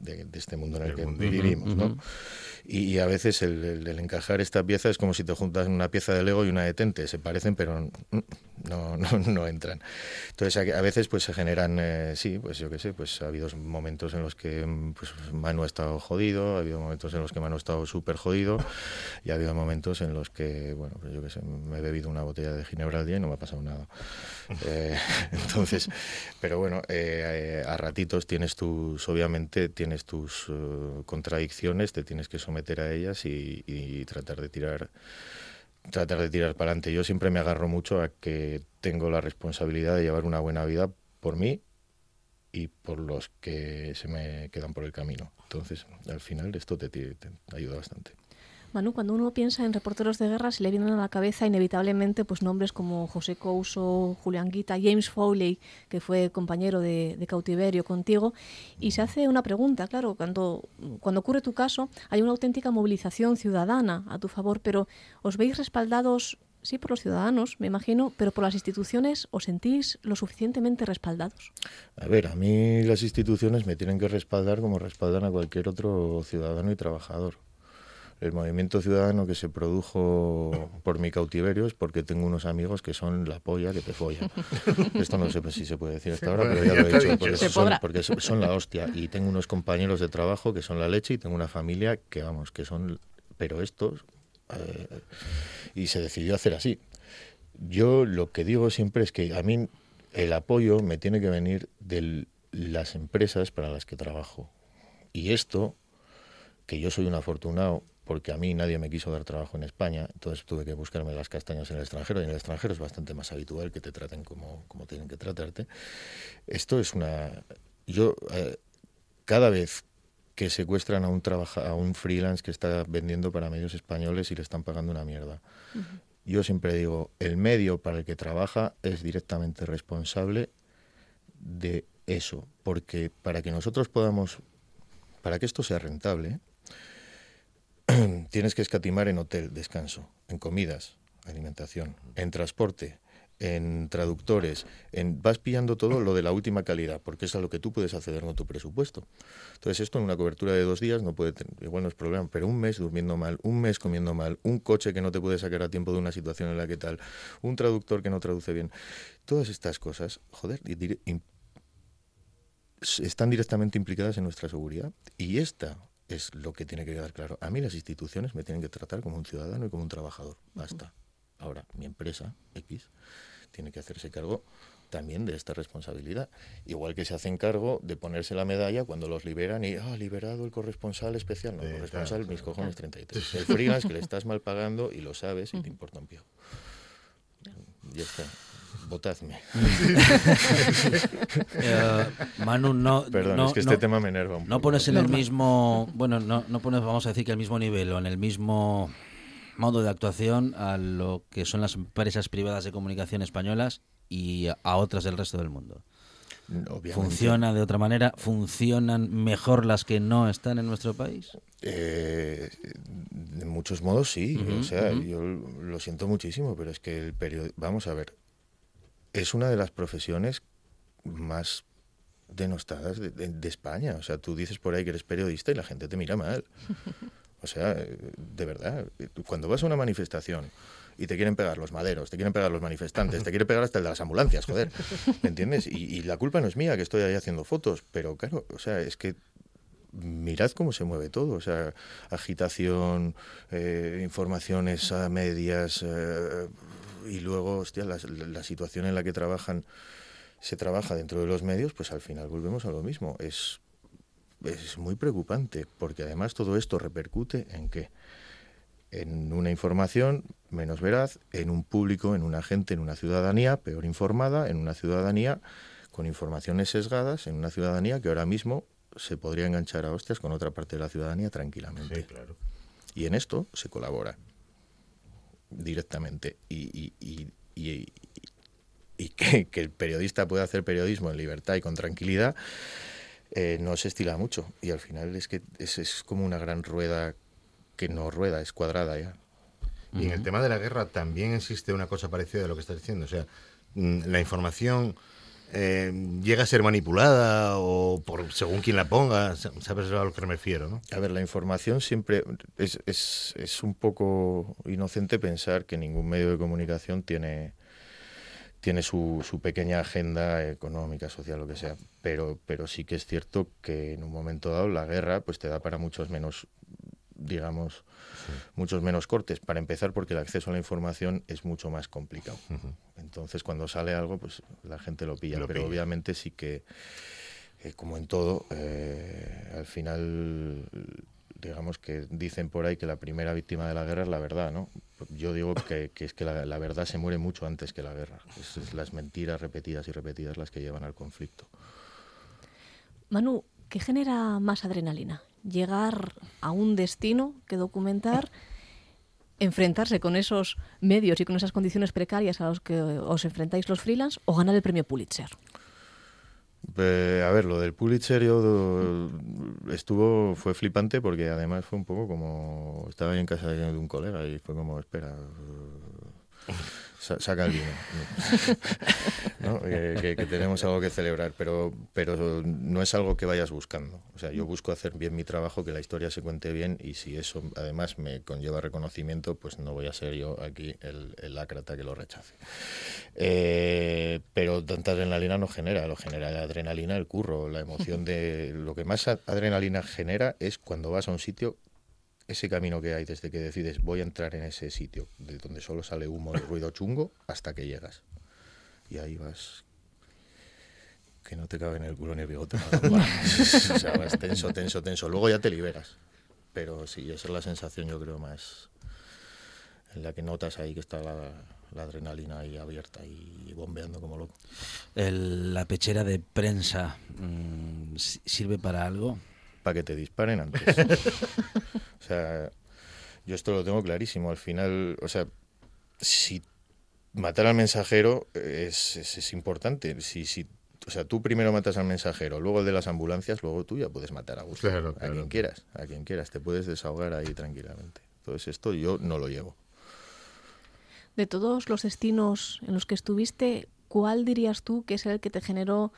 de, de este mundo en el, el que mundo. vivimos. ¿no? Uh -huh. y, y, a veces el, el, el, encajar esta pieza es como si te juntas una pieza de Lego y una de Tente. Se parecen, pero no, no, no entran. Entonces, a, veces pues se generan, eh, sí, pues yo qué sé, pues ha habido momentos en los que pues, Manu ha estado jodido, ha habido momentos en los que Manu ha estado súper jodido y ha habido momentos en los que, bueno, pues yo qué sé, me he bebido una botella de ginebra al día y no me ha pasado nada. eh, entonces, pero bueno, eh, a ratitos tienes tus, obviamente tienes tus uh, contradicciones, te tienes que someter a ellas y, y tratar de tirar tratar de tirar para adelante. Yo siempre me agarro mucho a que tengo la responsabilidad de llevar una buena vida por mí y por los que se me quedan por el camino. Entonces, al final esto te, te, ayuda bastante. Manu, cuando uno piensa en reporteros de guerra, se le vienen a la cabeza inevitablemente pues nombres como José Couso, Julián Guita, James Foley, que fue compañero de, cautiverio contigo, y se hace una pregunta, claro, cuando, cuando ocurre tu caso, hay una auténtica movilización ciudadana a tu favor, pero ¿os veis respaldados sí por los ciudadanos, me imagino, pero por las instituciones, ¿os sentís lo suficientemente respaldados? A ver, a mí las instituciones me tienen que respaldar como respaldan a cualquier otro ciudadano y trabajador el movimiento ciudadano que se produjo por mi cautiverio es porque tengo unos amigos que son la polla que te folla. Esto no sé si se puede decir hasta ahora, pero ya lo he dicho, porque son, porque son la hostia. Y tengo unos compañeros de trabajo que son la leche y tengo una familia que, vamos, que son... Pero estos... Eh, y se decidió hacer así. Yo lo que digo siempre es que a mí el apoyo me tiene que venir de las empresas para las que trabajo. Y esto, que yo soy un afortunado, porque a mí nadie me quiso dar trabajo en España, entonces tuve que buscarme las castañas en el extranjero, y en el extranjero es bastante más habitual que te traten como, como tienen que tratarte. Esto es una... Yo, eh, cada vez que secuestran a un, trabaja, a un freelance que está vendiendo para medios españoles y le están pagando una mierda, uh -huh. yo siempre digo, el medio para el que trabaja es directamente responsable de eso, porque para que nosotros podamos, para que esto sea rentable, tienes que escatimar en hotel, descanso, en comidas, alimentación, en transporte, en traductores, en, vas pillando todo lo de la última calidad, porque es a lo que tú puedes acceder con tu presupuesto. Entonces esto en una cobertura de dos días no puede tener, igual no es problema, pero un mes durmiendo mal, un mes comiendo mal, un coche que no te puede sacar a tiempo de una situación en la que tal, un traductor que no traduce bien, todas estas cosas, joder, están directamente implicadas en nuestra seguridad y esta es lo que tiene que quedar claro. A mí las instituciones me tienen que tratar como un ciudadano y como un trabajador. Basta. Ahora, mi empresa, X, tiene que hacerse cargo también de esta responsabilidad. Igual que se hacen cargo de ponerse la medalla cuando los liberan y, ah, liberado el corresponsal especial. No, el corresponsal, mis cojones 33. El freelance que le estás mal pagando y lo sabes y te importa un pío. Ya está. Votadme. Eh, Manu, no. Perdón, es que este tema me enerva un poco. No pones en el mismo. Bueno, no, no pones, vamos a decir que al mismo nivel o en el mismo modo de actuación a lo que son las empresas privadas de comunicación españolas y a otras del resto del mundo. ¿Funciona de otra manera? ¿Funcionan mejor las que no están en nuestro país? Eh, de muchos modos sí. o sea, yo lo siento muchísimo, pero es que el periodo. Vamos a ver. Es una de las profesiones más denostadas de, de, España. O sea, tú dices por ahí que eres periodista y la gente te mira mal. O sea, de verdad, cuando vas a una manifestación y te quieren pegar los maderos, te quieren pegar los manifestantes, te quieren pegar hasta el de las ambulancias, joder, ¿me entiendes? Y, la culpa no es mía que estoy ahí haciendo fotos, pero claro, o sea, es que mirad cómo se mueve todo, o sea, agitación, eh, informaciones a medias eh, y luego, hostia, la, la situación en la que trabajan se trabaja dentro de los medios, pues al final volvemos a lo mismo. Es es muy preocupante, porque además todo esto repercute en qué? En una información menos veraz, en un público, en una gente, en una ciudadanía peor informada, en una ciudadanía con informaciones sesgadas, en una ciudadanía que ahora mismo se podría enganchar a hostias con otra parte de la ciudadanía tranquilamente. claro. Y en esto se colabora directamente. Y, y, y, y que, que, el periodista pueda hacer periodismo en libertad y con tranquilidad eh, no se estila mucho. Y al final es que es, es, como una gran rueda que no rueda, es cuadrada ya. Y en el tema de la guerra también existe una cosa parecida a lo que estás diciendo. O sea, mm, la información eh, llega a ser manipulada o por según quien la ponga. ¿Sabes a lo que me refiero? ¿no? A ver, la información siempre es, es, es un poco inocente pensar que ningún medio de comunicación tiene tiene su, su, pequeña agenda económica, social, lo que sea. Pero, pero sí que es cierto que en un momento dado la guerra pues te da para muchos menos, digamos, muchos menos cortes. Para empezar, porque el acceso a la información es mucho más complicado. Entonces, cuando sale algo, pues la gente lo pilla. pero obviamente sí que, eh, como en todo, eh, al final digamos que dicen por ahí que la primera víctima de la guerra es la verdad, ¿no? Yo digo que, es que la, verdad se muere mucho antes que la guerra. Es, las mentiras repetidas y repetidas las que llevan al conflicto. Manu, ¿qué genera más adrenalina? ¿Llegar a un destino que documentar? enfrentarse con esos medios y con esas condiciones precarias a los que os enfrentáis los freelance o ganar el premio Pulitzer? a ver, lo del Pulitzer yo estuvo, fue flipante porque además fue un poco como, estaba en casa de un colega y fue como, espera, saca el vino. que, tenemos algo que celebrar, pero, pero no es algo que vayas buscando. O sea, yo busco hacer bien mi trabajo, que la historia se cuente bien y si eso además me conlleva reconocimiento, pues no voy a ser yo aquí el, el ácrata que lo rechace. Eh, pero tanta adrenalina no genera, lo genera la adrenalina el curro, la emoción de... Lo que más adrenalina genera es cuando vas a un sitio ese camino que hay desde que decides voy a entrar en ese sitio, de donde solo sale humo y ruido chungo, hasta que llegas. Y ahí vas que no te cabe en el culo ni el bigote. o sea, vas tenso, tenso, tenso. Luego ya te liberas. Pero sí, esa es la sensación, yo creo, más en la que notas ahí que está la, adrenalina ahí abierta y bombeando como loco. la pechera de prensa mm, sirve para algo para que te disparen antes. o sea, yo esto lo tengo clarísimo. Al final, o sea, si matar al mensajero es, es, importante. Si, si, o sea, tú primero matas al mensajero, luego el de las ambulancias, luego tú ya puedes matar a gusto. Claro, A quien quieras, a quien quieras. Te puedes desahogar ahí tranquilamente. Entonces esto yo no lo llevo. De todos los destinos en los que estuviste, ¿cuál dirías tú que es el que te generó,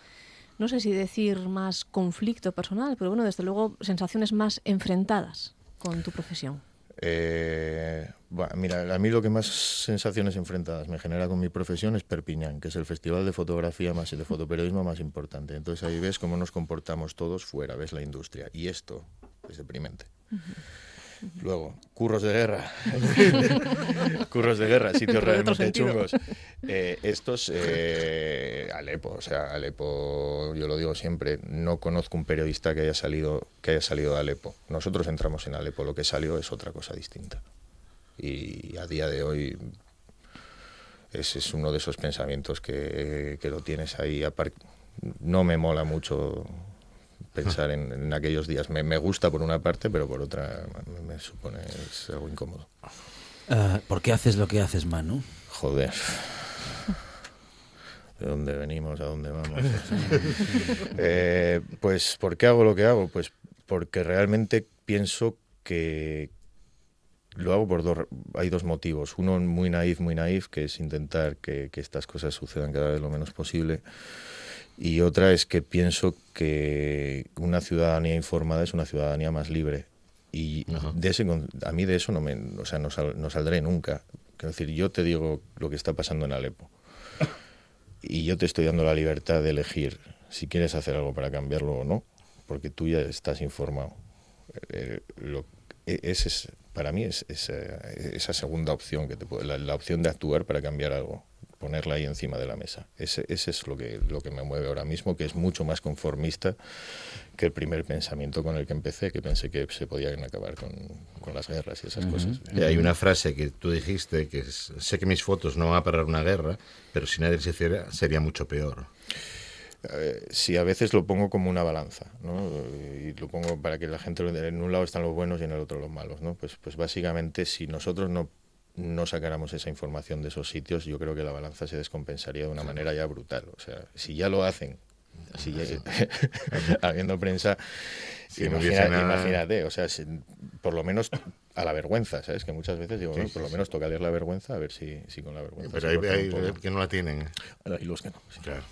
no sé si decir más conflicto personal, pero bueno, desde luego sensaciones más enfrentadas con tu profesión? Eh, mira, a mí lo que más sensaciones enfrentadas me genera con mi profesión es Perpiñán, que es el festival de fotografía más y de fotoperiodismo más importante. Entonces ahí ves cómo nos comportamos todos fuera, ves la industria. Y esto es deprimente. Luego, curros de guerra. curros de guerra, sitios realmente chungos. Eh, estos, eh, Alepo, o sea, Alepo, yo lo digo siempre, no conozco un periodista que haya salido, que haya salido de Alepo. Nosotros entramos en Alepo, lo que salió es otra cosa distinta. Y a día de hoy ese es uno de esos pensamientos que, que lo tienes ahí. No me mola mucho pensar en, en aquellos días. Me, me gusta por una parte, pero por otra me, me supone es algo incómodo. Ah, ¿Por qué haces lo que haces, Manu? Joder. ¿De dónde venimos? ¿A dónde vamos? Eh, pues, ¿por qué hago lo que hago? Pues porque realmente pienso que lo hago por dos... Hay dos motivos. Uno muy naif, muy naif, que es intentar que, que estas cosas sucedan cada vez lo menos posible. Y otra es que pienso que una ciudadanía informada es una ciudadanía más libre. Y de ese, a mí de eso no, me, o sea, no, sal- no saldré nunca. Quiero decir, yo te digo lo que está pasando en Alepo. Y yo te estoy dando la libertad de elegir si quieres hacer algo para cambiarlo o no, porque tú ya estás informado. Eh, lo- e- ese es, para mí es, es, esa segunda opción, que te puede- la, la opción de actuar para cambiar algo, ponerla ahí encima de la mesa. Ese, ese es lo que, lo que me mueve ahora mismo, que es mucho más conformista que el primer pensamiento con el que empecé, que pensé que se podían acabar con, con las guerras y esas cosas. Y hay una frase que tú dijiste, que es, sé que mis fotos no van a parar una guerra, pero si nadie se hiciera sería mucho peor. Eh, sí, a veces lo pongo como una balanza, ¿no? Y lo pongo para que la gente, en un lado están los buenos y en el otro los malos, ¿no? Pues, pues básicamente, si nosotros no, no sacáramos esa información de esos sitios, yo creo que la balanza se descompensaría de una manera ya brutal. O sea, si ya lo hacen, si ya- habiendo prensa, Si no imagina- hubiese nada- imagínate, o sea, si- por lo menos a la vergüenza, ¿sabes? Que muchas veces digo, Sí, bueno, sí, por lo sí. menos tocarles la vergüenza, a ver si, si con la vergüenza. Pero hay, hay que no la tienen. Hay los que no. sí. Claro.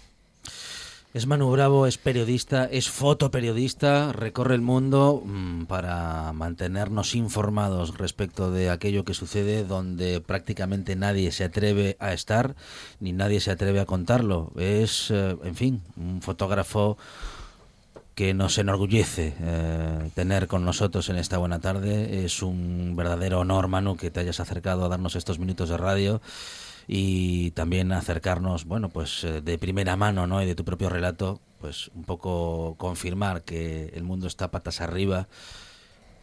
Es Manu Bravo, es periodista, es fotoperiodista, recorre el mundo mm, para mantenernos informados respecto de aquello que sucede donde prácticamente nadie se atreve a estar ni nadie se atreve a contarlo. Es, eh, en fin, un fotógrafo que nos enorgullece eh, tener con nosotros en esta buena tarde. Es un verdadero honor, Manu, que te hayas acercado a darnos estos minutos de radio y también acercarnos, bueno, pues eh, de primera mano, ¿no? Y de tu propio relato, pues un poco confirmar que el mundo está patas arriba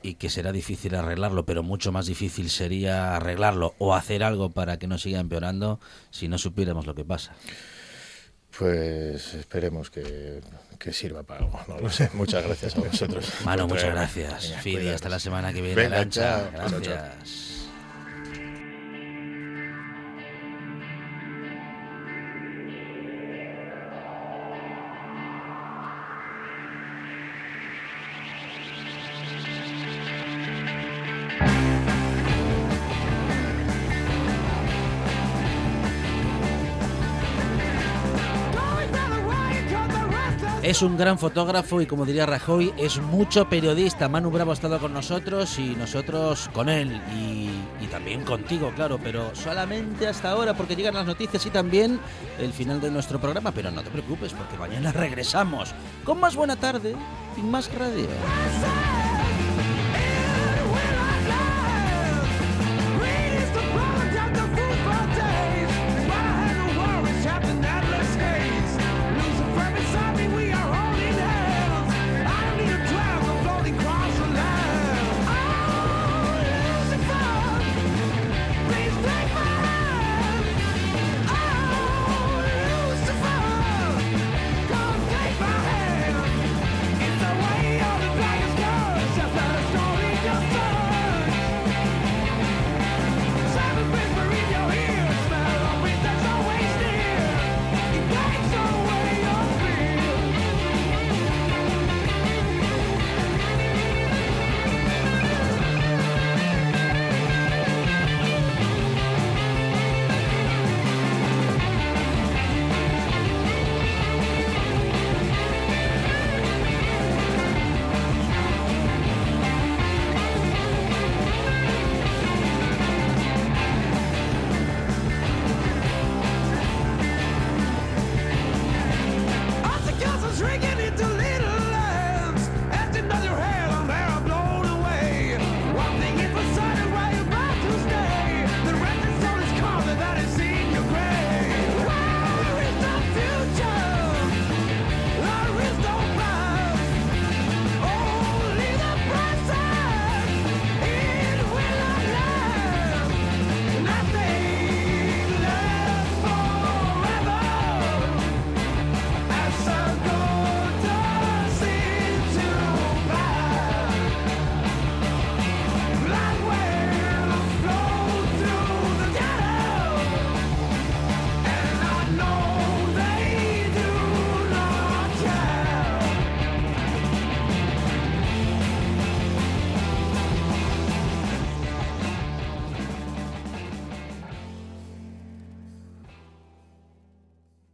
y que será difícil arreglarlo, pero mucho más difícil sería arreglarlo o hacer algo para que no siga empeorando si no supiéramos lo que pasa. Pues esperemos que, que sirva para algo, no lo sé. Muchas gracias a vosotros. Mano, muchas gracias. Fidi, hasta la semana que viene. Venga, chao. Gracias. Es un gran fotógrafo y como diría Rajoy, es mucho periodista. Manu Bravo ha estado con nosotros y nosotros con él y, y también contigo, claro, pero solamente hasta ahora porque llegan las noticias y también el final de nuestro programa. Pero no te preocupes porque mañana regresamos con más buena tarde y más radio.